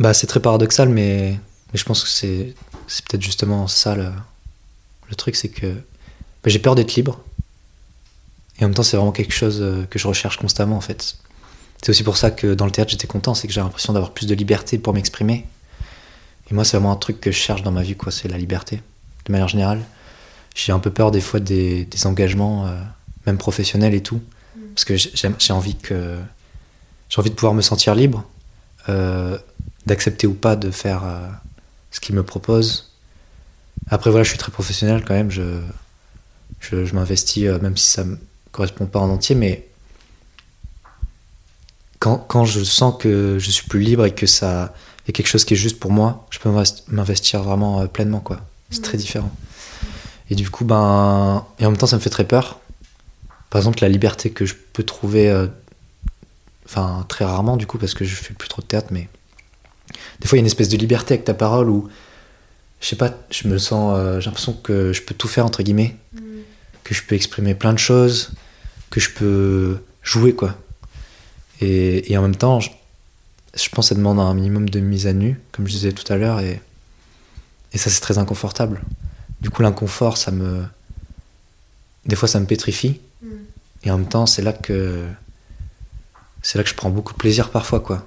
Bah, c'est très paradoxal, mais, mais je pense que c'est, c'est peut-être justement ça le, le truc, c'est que bah, j'ai peur d'être libre. Et en même temps, c'est vraiment quelque chose euh, que je recherche constamment, en fait. C'est aussi pour ça que dans le théâtre, j'étais content, c'est que j'ai l'impression d'avoir plus de liberté pour m'exprimer. Et moi, c'est vraiment un truc que je cherche dans ma vie, quoi, c'est la liberté, de manière générale. J'ai un peu peur des fois des, des engagements, euh, même professionnels et tout, parce que j'ai j'ai envie que j'ai envie de pouvoir me sentir libre, euh, d'accepter ou pas de faire euh, ce qu'il me propose. Après voilà, je suis très professionnel quand même, je je, je m'investis euh, même si ça me correspond pas en entier, mais quand, quand je sens que je suis plus libre et que ça est quelque chose qui est juste pour moi, je peux m'invest- m'investir vraiment euh, pleinement quoi. C'est très différent. Et du coup, ben, et en même temps, ça me fait très peur. Par exemple, la liberté que je peux trouver, euh, enfin très rarement du coup, parce que je fais plus trop de théâtre, mais des fois, il y a une espèce de liberté avec ta parole où, je sais pas, je me sens, euh, j'ai l'impression que je peux tout faire entre guillemets, que je peux exprimer plein de choses, que je peux jouer quoi. Et, et en même temps, je, je pense que ça demande un minimum de mise à nu, comme je disais tout à l'heure, et, et ça c'est très inconfortable. Du coup, l'inconfort, ça me, des fois, ça me pétrifie. Et en même temps, c'est là que c'est là que je prends beaucoup de plaisir parfois, quoi.